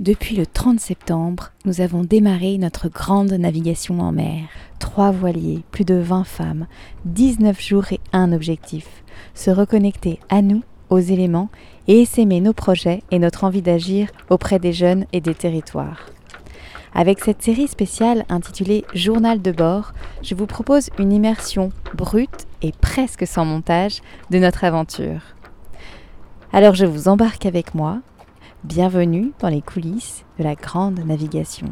Depuis le 30 septembre, nous avons démarré notre grande navigation en mer. Trois voiliers, plus de 20 femmes, 19 jours et un objectif. Se reconnecter à nous, aux éléments, et essaimer nos projets et notre envie d'agir auprès des jeunes et des territoires. Avec cette série spéciale intitulée Journal de bord, je vous propose une immersion brute et presque sans montage de notre aventure. Alors je vous embarque avec moi Bienvenue dans les coulisses de la grande navigation.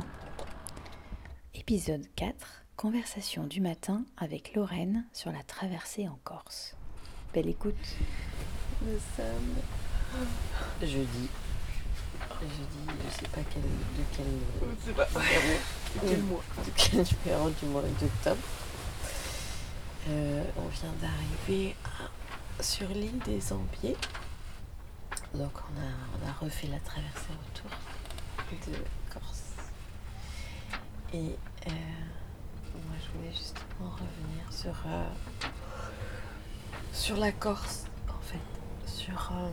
Épisode 4 Conversation du matin avec Lorraine sur la traversée en Corse. Belle écoute. Nous sommes jeudi. Jeudi, je sais pas quel, de quel, Je sais pas. numéro, Quel mois? De quel numéro du mois d'octobre. Euh, on vient d'arriver sur l'île des Ambiers. Donc on a, on a refait la traversée autour de Corse. Et euh, moi je voulais justement revenir sur, euh, sur la Corse en fait. Sur euh,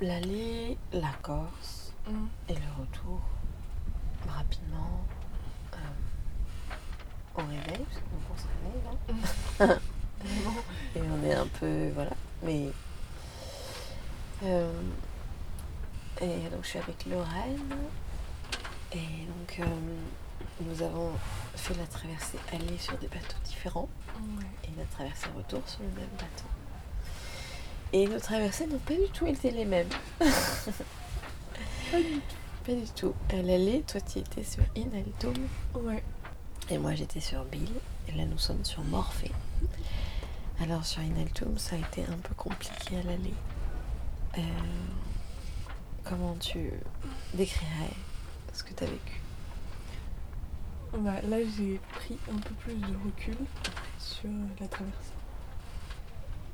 l'aller, la Corse Mm. et le retour rapidement au réveil, parce qu'on se réveille là. Vraiment. Et on est un peu. Voilà. Mais. Euh, et donc je suis avec Lorraine. Et donc euh, nous avons fait la traversée aller sur des bateaux différents Ouais. et la traversée retour sur le même bateau. Et nos traversées n'ont pas du tout été les mêmes. Pas du tout. Pas du tout. À l'aller, toi tu étais sur Inaltum Ouais. et moi j'étais sur Bill. Et là nous sommes sur Morphée. Alors sur Inaltum, ça a été un peu compliqué à l'aller. Euh, comment tu décrirais ce que tu as vécu? Bah, là, j'ai pris un peu plus de recul sur la traversée.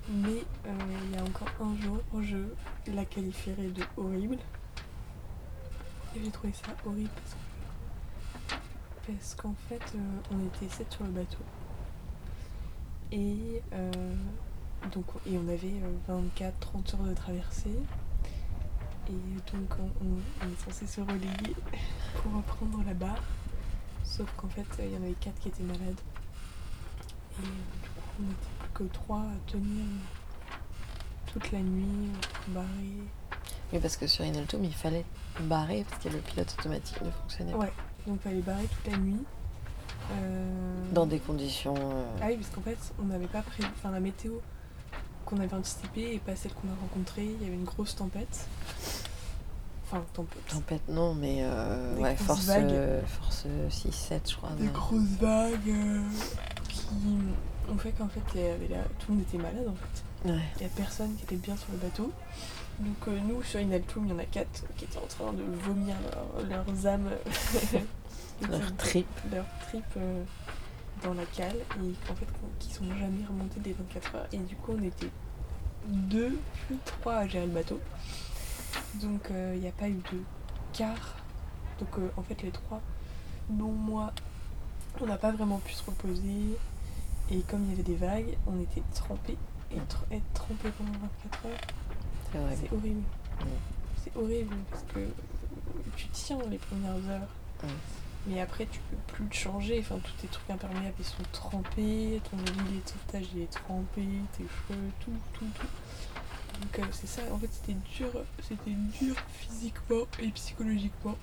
Mais euh, il y a encore un jour, je la qualifierais de horrible. Et j'ai trouvé ça horrible parce que parce qu'en fait, euh, on était 7 sur le bateau. Et donc et on avait 24-30 heures de traversée. Et donc on, est censé se relayer pour reprendre la barre. Sauf qu'en fait, il y en avait 4 qui étaient malades. Et euh, du coup, on n'était plus que 3 à tenir toute la nuit, barré. Oui, parce que sur Inaltum, il fallait barrer parce que le pilote automatique ne fonctionnait Ouais, donc il fallait barrer toute la nuit. Euh. Dans des conditions. euh, Ah oui, parce qu'en fait, on n'avait pas prévu. Enfin, la météo qu'on avait anticipée et pas celle qu'on a rencontrée. Il y avait une grosse tempête. Enfin, tempête. Tempête, non, mais euh, ouais, force, euh, force 6-7, je crois. Des non. grosses vagues euh, qui ont fait qu'en fait, la- tout le monde était malade en fait. Ouais. Il n'y a personne qui était bien sur le bateau. Donc euh, nous, sur Inaltum, il y en a quatre qui étaient en train de vomir leur- leurs âmes, Leur trip. leur trip euh, dans la cale et en fait qui sont jamais remontés des 24 heures. Et du coup, on était deux puis trois à gérer le bateau. Donc euh, il n'y a pas eu de quart. Donc euh, en fait, les trois, dont moi, on n'a pas vraiment pu se reposer. Et comme il y avait des vagues, on était trempés. Et tr- être trempé pendant 24 heures, C'est horrible. C'est horrible parce que tu tiens les premières heures. Mais après, tu peux plus te changer. Enfin, tous tes trucs imperméables, ils sont trempés. Ton gilet de sauvetage, il est trempé. Tes cheveux, tout, tout, tout. Donc, euh, c'est ça. En fait, c'était dur. C'était dur physiquement et psychologiquement.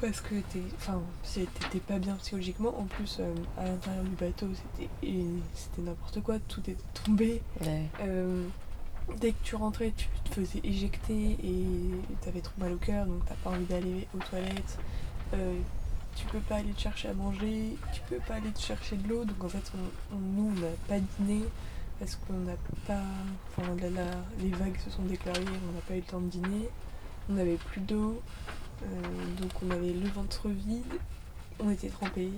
Parce que t'es. Enfin, t'étais pas bien psychologiquement. En plus, euh, à l'intérieur du bateau, c'était. n'importe quoi. Tout était tombé. Ouais. Euh, dès que tu rentrais, tu te faisais éjecter et t'avais trop mal au cœur, donc t'as pas envie d'aller aux toilettes. Tu peux pas aller te chercher à manger, tu peux pas aller te chercher de l'eau, donc en fait, on, on- nous, on n'a pas dîné parce qu'on n'a pas. Enfin, la- la- les vagues se sont déclarées, on n'a pas eu le temps de dîner, on n'avait plus d'eau, euh, donc on avait le ventre vide, on était trempés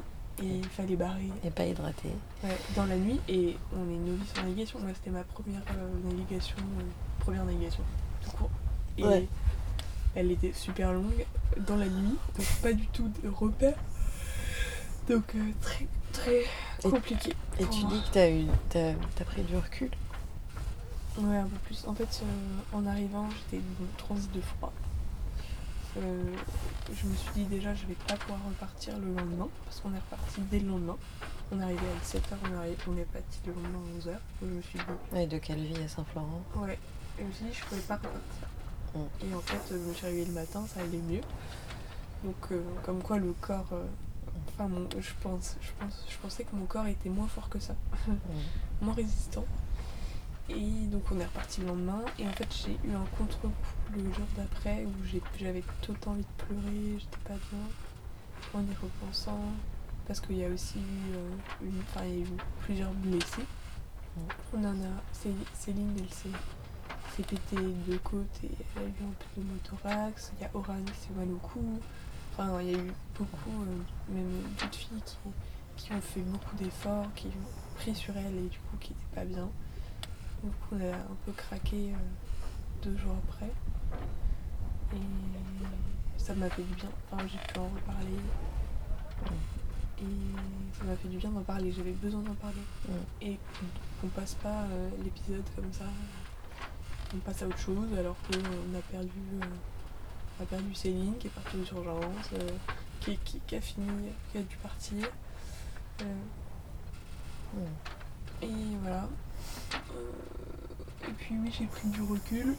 et il fallait barrer. Et pas hydraté. Ouais, dans la nuit et on est novice en navigation. Moi, c'était ma première euh, navigation, euh, première navigation tout court. Et Ouais. Elle était super longue dans la nuit, donc pas du tout de repères. Donc euh, très très compliqué. Et tu moi. dis que t'as eu, t'as, t'as pris du recul. Ouais, un peu plus. En fait, euh, en arrivant, j'étais dans de froid. euh, je me suis dit déjà je vais pas pouvoir repartir le lendemain parce qu'on est reparti dès le lendemain. On est arrivé à 17h, on, est- on est parti le lendemain à 11h. Je me suis dit, Ouais, de Calvi à Saint-Florent? ouais. Et je me suis dit, je pouvais pas repartir. Et en fait, je me suis réveillée le matin, ça allait mieux. Donc, euh, comme quoi le corps. euh, Enfin, mon- je, pense, je, pense, je pensais que mon corps était moins fort que ça, moins résistant. Et donc, on est reparti le lendemain. Et en fait, j'ai eu un contre-coup le jour d'après où j'avais tout envie de pleurer, j'étais pas bien. En y repensant, parce qu'il y a aussi eu, euh, une, enfin, il y a eu plusieurs blessés. Mm. On en a. Cé- Céline, elle s'est deux côtes et elle a eu un peu de pneumothorax. Il y a Oran qui s'est mal au cou. Enfin, il y a eu beaucoup, euh, même d'autres filles qui, qui ont fait beaucoup d'efforts, qui ont pris sur elle et du coup qui n'étaient pas bien. Donc on a un peu craqué euh, deux jours après. Et ça m'a fait du bien. Enfin, j'ai pu en reparler. Et ça m'a fait du bien d'en parler. J'avais besoin d'en parler. Mm. Et qu'on passe pas euh, l'épisode comme ça. On passe à autre chose alors qu'on a perdu, euh, on a perdu Céline qui est partie aux urgences, euh, qui, qui- qui a fini, qui a dû partir. Euh, et voilà. Euh, et puis oui, j'ai pris du recul.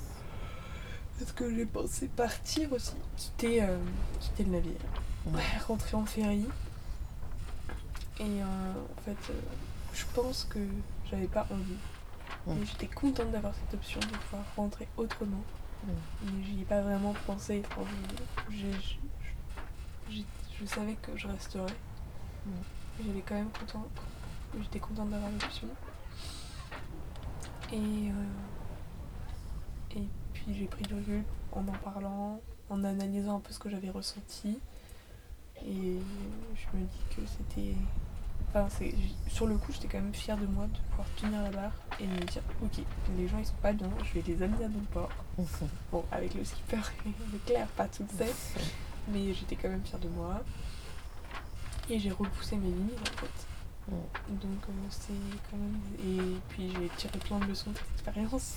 Parce que j'ai pensé partir aussi. Quitter, euh, quitter le navire. Ouais. Rentrer en ferry. Et euh, en fait, euh, je pense que j'avais pas envie. Mm. Et j'étais contente d'avoir cette option de pouvoir rentrer autrement. Mm. Mais j'y ai pas vraiment pensé. Enfin, je, savais que je resterais. Mm. J'avais quand même content. J'étais contente d'avoir l'option. Et, euh, et puis j'ai pris du recul en en parlant, en analysant un peu ce que j'avais ressenti. Et je me dis que c'était. Enfin, sur le coup, j'étais quand même fière de moi de pouvoir tenir la barre et de me dire ok, les gens ils sont pas bien, je vais les amener à bon port. Bon, avec le skipper et Claire, pas toute seule, mais j'étais quand même fière de moi. Et j'ai repoussé mes limites en fait. Donc euh, c'est quand même. Et puis j'ai tiré plein de leçons de cette expérience.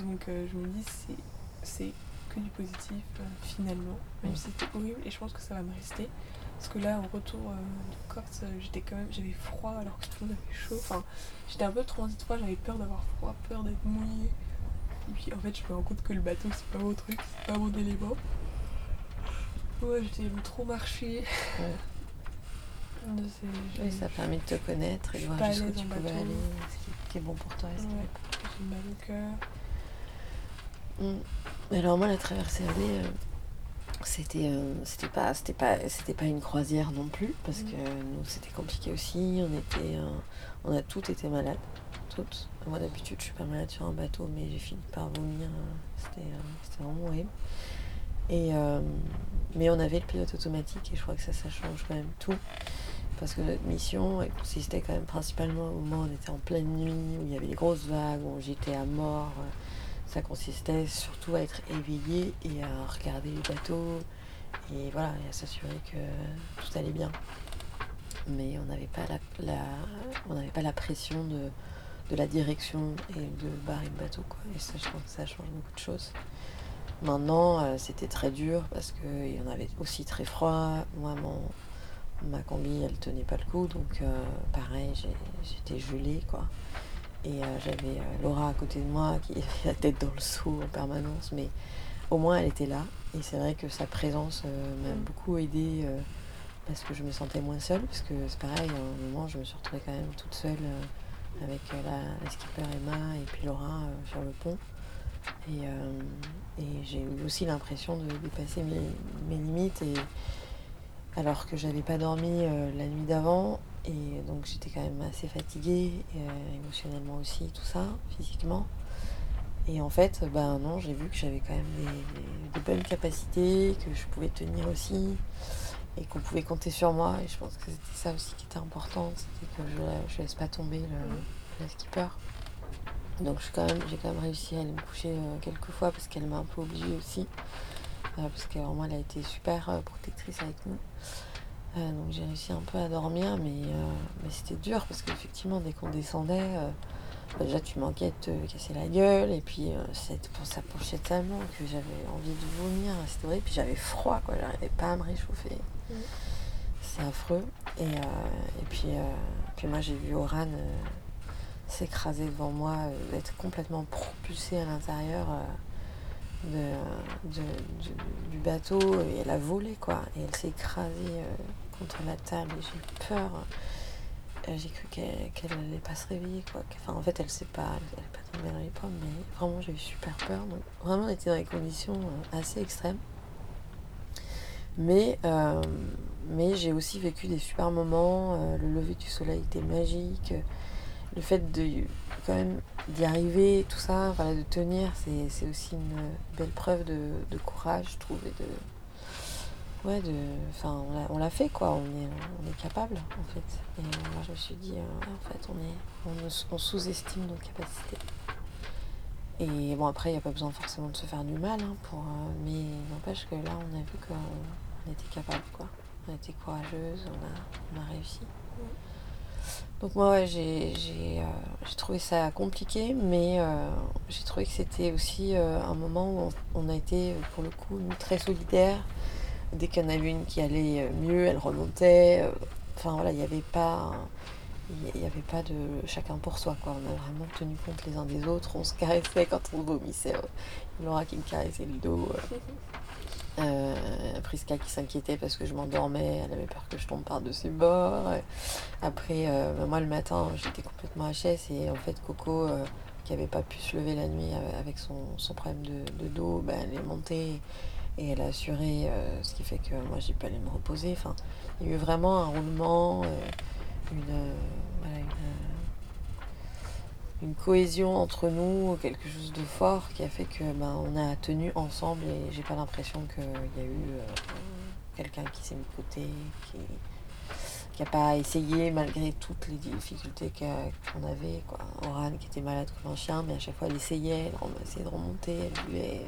Donc euh, je me dis c'est c'est que du positif euh, finalement, même si c'était horrible et je pense que ça va me rester. Parce que là, en retour euh, de Corse, j'étais quand même, j'avais froid alors que tout le monde avait chaud. Enfin, j'étais un peu transitoire, j'avais peur d'avoir froid, peur d'être mouillée. Et puis en fait, je me rends compte que le bateau, c'est pas mon truc, c'est pas mon élément. Ouais, j'étais trop marché. Ouais. Oui, ça a permis de te connaître et de voir jusqu'où tu bateau. aller, ce qui, est bon pour toi et ce qui. J'ai mal au cœur. Mm. Alors moi la traversée euh, c'était euh, c'était pas c'était pas c'était pas une croisière non plus parce Mm. que nous c'était compliqué aussi. On était euh, on a toutes été malades. Toutes. Moi d'habitude je suis pas malade sur un bateau mais j'ai fini par vomir euh, c'était euh, c'était vraiment horrible. Et mais on avait le pilote automatique et je crois que ça ça change quand même tout. Parce que notre mission elle consistait quand même principalement au moment où on était en pleine nuit où il y avait des grosses vagues où j'étais à mort ça consistait surtout à être éveillé et à regarder les bateaux et voilà, à s'assurer que tout allait bien. Mais on n'avait pas la, on n'avait pas la pression de, de la direction et de barrer le bateau quoi. Et ça, je pense ça change beaucoup de choses. Maintenant, euh, c'était très dur parce qu'il y en avait aussi très froid. Moi, mon, ma combi, elle tenait pas le coup, donc euh, pareil, j'étais gelée quoi. Et euh, j'avais euh, Laura à côté de moi qui avait la tête dans le seau en permanence, mais au moins elle était là. Et c'est vrai que sa présence euh, m'a Mm. beaucoup aidée parce que je me sentais moins seule, parce que c'est pareil, à un moment je me suis retrouvée quand même toute seule avec la, la skipper Emma et puis Laura sur le pont. Et, euh, et j'ai eu aussi l'impression de dépasser mes, mes limites et alors que j'avais pas dormi euh, la nuit d'avant. Et donc j'étais quand même assez fatiguée euh, émotionnellement aussi tout ça physiquement. Et en fait ben non j'ai vu que j'avais quand même des, bonnes capacités que je pouvais tenir aussi et qu'on pouvait compter sur moi. Et je pense que c'était ça aussi qui était important c'était que je, je laisse pas tomber le, la skipper. Donc suis quand j'ai quand même réussi à aller me coucher euh, quelques fois parce qu'elle m'a un peu obligée aussi parce que vraiment elle a été super euh, protectrice avec nous. Euh, donc j'ai réussi un peu à dormir, mais, euh, mais c'était dur parce qu'effectivement, dès qu'on descendait, euh, bah, déjà tu manquais de te casser la gueule. Et puis euh, ça penchait tellement que j'avais envie de vomir, c'était vrai, puis j'avais froid quoi, j'arrivais pas à me réchauffer. C'est affreux. Et, et puis, puis moi j'ai vu Oran s'écraser devant moi, être complètement propulsé à l'intérieur de, du bateau et elle a volé quoi. Et elle s'est écrasée contre la table et j'ai eu peur. Euh, j'ai cru qu'elle n'allait pas se réveiller. Quoi. Enfin, en fait, elle sait pas, elle n'est pas tombée dans les pommes, mais vraiment, j'ai eu super peur. Donc, vraiment, on était dans des conditions euh, assez extrêmes. Mais, euh, mais j'ai aussi vécu des super moments. le lever du soleil était magique. Le fait de quand même d'y arriver, tout ça, de tenir, c'est aussi une belle preuve de, courage, je trouve, de, ouais, de, enfin, on l'a fait quoi, on est, on est capable en fait. Et moi je me suis dit, euh, en fait, on, on, sous-estime nos capacités. Et bon, après, il n'y a pas besoin forcément de se faire du mal, hein, pour, euh, mais n'empêche que là, on a vu qu'on était capable quoi. On était courageuse, on a, on a réussi. Donc moi, ouais, j'ai euh, trouvé ça compliqué, mais j'ai trouvé que c'était aussi un moment où on, a été, pour le coup, très solidaires dès qu'il y en avait une qui allait euh, mieux, elle remontait. Euh, enfin voilà, il n'y avait pas. Il avait pas de chacun pour soi, quoi. On a vraiment tenu compte les uns des autres. On se caressait quand on vomissait. Laura qui me caressait le dos. Euh, Priska qui s'inquiétait parce que je m'endormais. Elle avait peur que je tombe par-dessus bord. Après, bah, moi le matin, j'étais complètement HS et en fait, Coco, qui n'avait pas pu se lever la nuit avec son, problème de, dos, bah, elle est montée et elle a assuré, euh, ce qui fait que moi j'ai pas allé me reposer. Il y a eu vraiment un roulement, euh, euh, une, cohésion entre nous, quelque chose de fort qui a fait que ben, on a tenu ensemble et j'ai pas l'impression qu'il y a eu quelqu'un qui s'est mis de côté, qui qui n'a pas essayé malgré toutes les difficultés qu'on avait. Quoi. Oran qui était malade comme un chien, mais à chaque fois elle essayait, elle essayait de remonter, elle buvait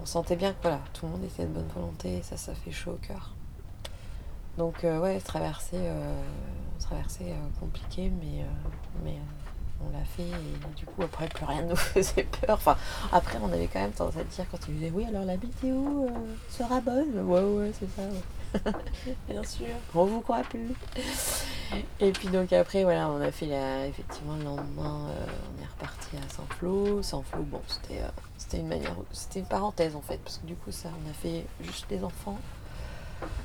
on sentait bien que voilà, tout le monde était de bonne volonté ça, ça fait chaud au cœur. Donc euh, ouais, traversée, euh, traversée euh, compliquée, mais, mais on l'a fait et du coup après plus rien ne nous faisait peur. Enfin après on avait quand même tendance à dire quand tu disais oui alors la météo sera bonne. Ouais ouais c'est ça. Bien sûr. On vous croit plus. Et puis donc après voilà on a fait la, effectivement le lendemain on est reparti à Saint-Flour. Saint-Flour bon c'était c'était une manière, c'était une parenthèse en fait, parce que du coup ça, on a fait juste les enfants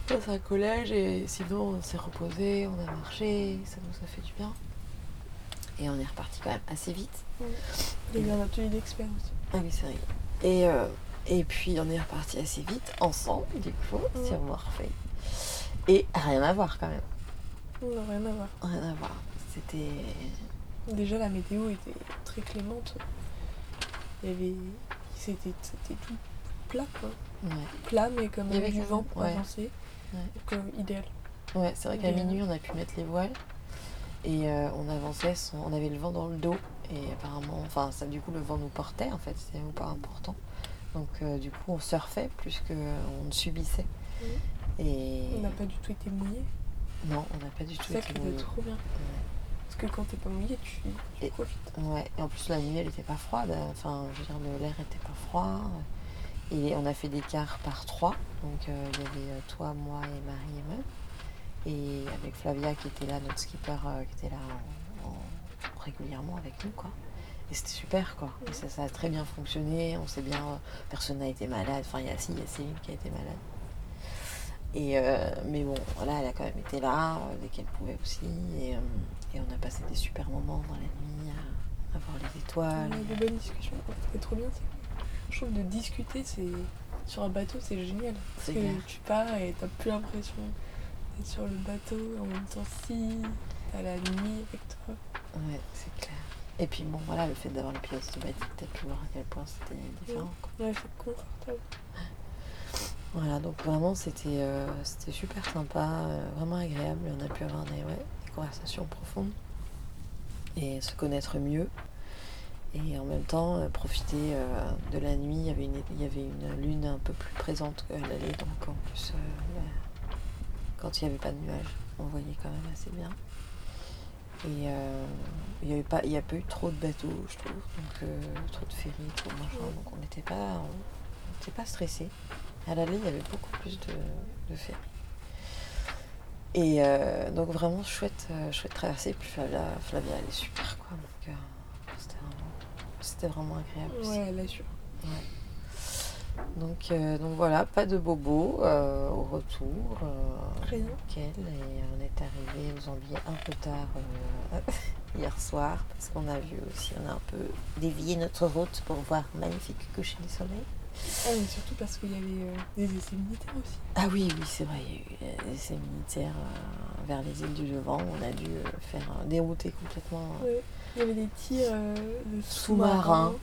dans un collège et sinon on s'est reposé, on a marché, ça nous a fait du bien. Et on est reparti quand même assez vite. Il y a eu un atelier d'expert aussi. Ah oui, c'est vrai. Et, euh, et puis on est reparti assez vite, ensemble, du coup, sur Morphée. Et rien à voir quand même. Non, rien à voir. Rien à voir. C'était. Déjà la météo était très clémente. Il y avait c'était tout plat quoi. Plat mais comme il y avait du vent pour avancer. Donc euh, idéal. Ouais, c'est vrai qu'à minuit on a pu mettre les voiles et euh, on avançait, on avait le vent dans le dos et apparemment, enfin ça du coup le vent nous portait en fait, c'était pas important. Donc euh, du coup on surfait plus qu'on ne subissait. Et... On n'a pas du tout été mouillé. Non, on n'a pas du tout été mouillé. trop bien que quand t'es pas mouillé, tu, tu profites. Ouais, et en plus la nuit elle était pas froide, enfin je veux dire l'air était pas froid. Et on a fait des quarts par trois, donc euh, il y avait euh, toi, moi et Marie et moi. Et avec Flavia qui était là, notre skipper euh, qui était là régulièrement avec nous quoi. Et c'était super quoi. Et ça, ça, a très bien fonctionné, on sait bien, personne n'a été malade, enfin il y a si, il y a Céline qui a été malade. Et mais bon, voilà, elle a quand même été là dès qu'elle pouvait aussi. Et, et on a passé des super moments dans la nuit à, voir les étoiles. A des bonnes discussions. C'était trop bien. Je trouve de discuter, c'est sur un bateau, c'est génial. Parce que tu pars et t'as plus l'impression sur le bateau. En même temps, si t'as la nuit avec toi. Ouais, c'est clair. Et puis bon, voilà, le fait d'avoir le pilote automatique, t'as pu voir à quel point c'était différent. Ouais, c'est confortable. Voilà, donc vraiment c'était euh, c'était super sympa, euh, vraiment agréable. On a pu avoir des, ouais, conversation profonde et se connaître mieux. Et en même temps, euh, profiter de la nuit. Il y, avait une, il y avait une lune un peu plus présente qu'elle allait, donc en plus, quand il n'y avait pas de nuages, on voyait quand même assez bien. Et euh, il n'y a pas eu trop de bateaux, je trouve, donc euh, trop de ferries, trop de machin, donc on n'était pas, on n'était pas stressé. À l'aller, il y avait beaucoup plus de, de ferries. Et euh, donc vraiment chouette, chouette traversée. Puis Flavia, Flavia, elle est super quoi. Donc euh, c'était vraiment, agréable. aussi. Ouais, elle assure. Donc, euh, donc voilà, pas de bobo euh, au retour. euh. Et on est arrivé aux Ambiers un peu tard euh, hier soir parce qu'on a vu aussi, on a un peu dévié notre route pour voir magnifique coucher du soleil. Ah, mais surtout parce qu'il y avait euh, des essais militaires aussi. Ah oui, oui, c'est vrai, il y a eu euh, des essais militaires euh, vers les îles du Levant. On a dû euh, faire euh, dérouter complètement. euh, Ouais. Il y avait des tirs euh, de Sous-marins.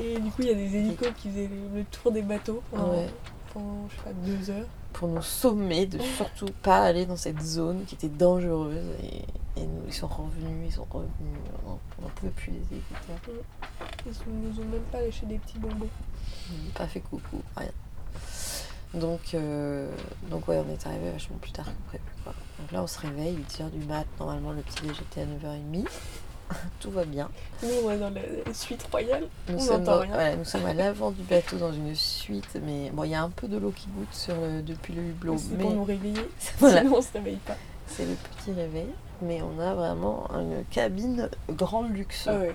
Et du coup, il y a des hélicos qui faisaient le, le tour des bateaux pendant, Ouais. pendant, je sais pas, deux heures. pour nous sommer de surtout pas aller dans cette zone qui était dangereuse. Et, et nous, ils sont revenus, ils sont revenus. On n'en pouvait plus les écouter. Ils nous ont même pas lâché des petits bonbons. Ils pas fait coucou, rien. Donc, euh, donc ouais, on est arrivé vachement plus tard que prévu. Quoi. Donc là, on se réveille, 8h du mat. Normalement, le petit déj était à 9h30. Tout va bien. Nous, on est dans la suite royale. Nous, On sommes, dans- rien. voilà, nous sommes à l'avant du bateau dans une suite. Mais bon, il y a un peu de l'eau qui goûte sur le- depuis le hublot. C'est mais pour nous réveiller. Voilà. Sinon, on se réveille pas. c'est le petit réveil. Mais on a vraiment une cabine grand luxe. Ah ouais,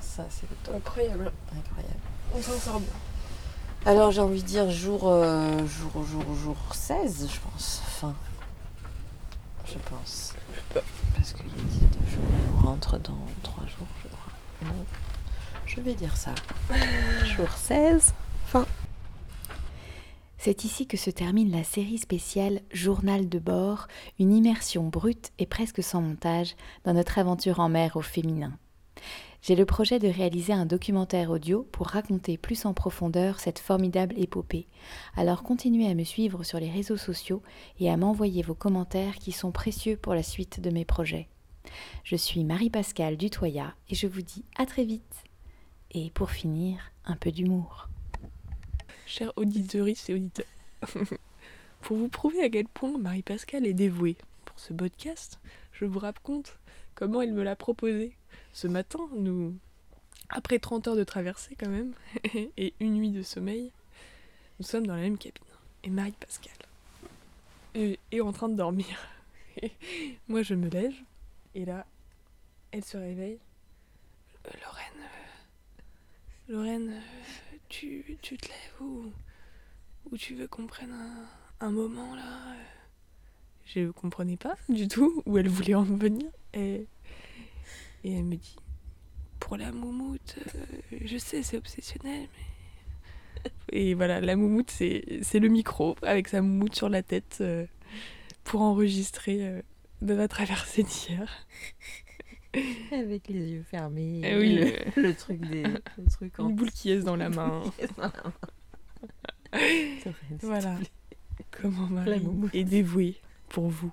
Ça, c'est le top. incroyable. Incroyable. On s'en sort bien. Alors j'ai envie de dire jour, euh, jour, jour, jour 16, je pense. Fin. Je pense. Parce qu'il y a 19 jours. On rentre dans 3 jours, je crois. Je vais dire ça. jour 16. C'est ici que se termine la série spéciale Journal de bord, une immersion brute et presque sans montage dans notre aventure en mer au féminin. J'ai le projet de réaliser un documentaire audio pour raconter plus en profondeur cette formidable épopée. Alors continuez à me suivre sur les réseaux sociaux et à m'envoyer vos commentaires qui sont précieux pour la suite de mes projets. Je suis Marie-Pascale Dutoya et je vous dis à très vite. Et pour finir, un peu d'humour. Chers auditeurs et auditeurs, pour vous prouver à quel point Marie-Pascale est dévouée pour ce podcast, je vous raconte comment elle me l'a proposé. Ce matin, nous, après 30 heures de traversée quand même, et une nuit de sommeil, nous sommes dans la même cabine. Et Marie-Pascale est, est en train de dormir. Moi, je me lève, et là, elle se réveille. Euh, Lorraine, euh, Lorraine, euh, tu, te lèves ou, tu veux qu'on prenne un, moment là? Je comprenais pas du tout où elle voulait en venir. Et, et elle me dit Pour la moumoute, euh, je sais, c'est obsessionnel, mais. Et voilà, la moumoute, c'est c'est le micro avec sa moumoute sur la tête euh, pour enregistrer euh, de la traversée d'hier. Avec les yeux fermés. Eh oui, le, le truc des. Le truc Une boule qui est dans la main. Voilà. Comment Marie est dévouée pour vous.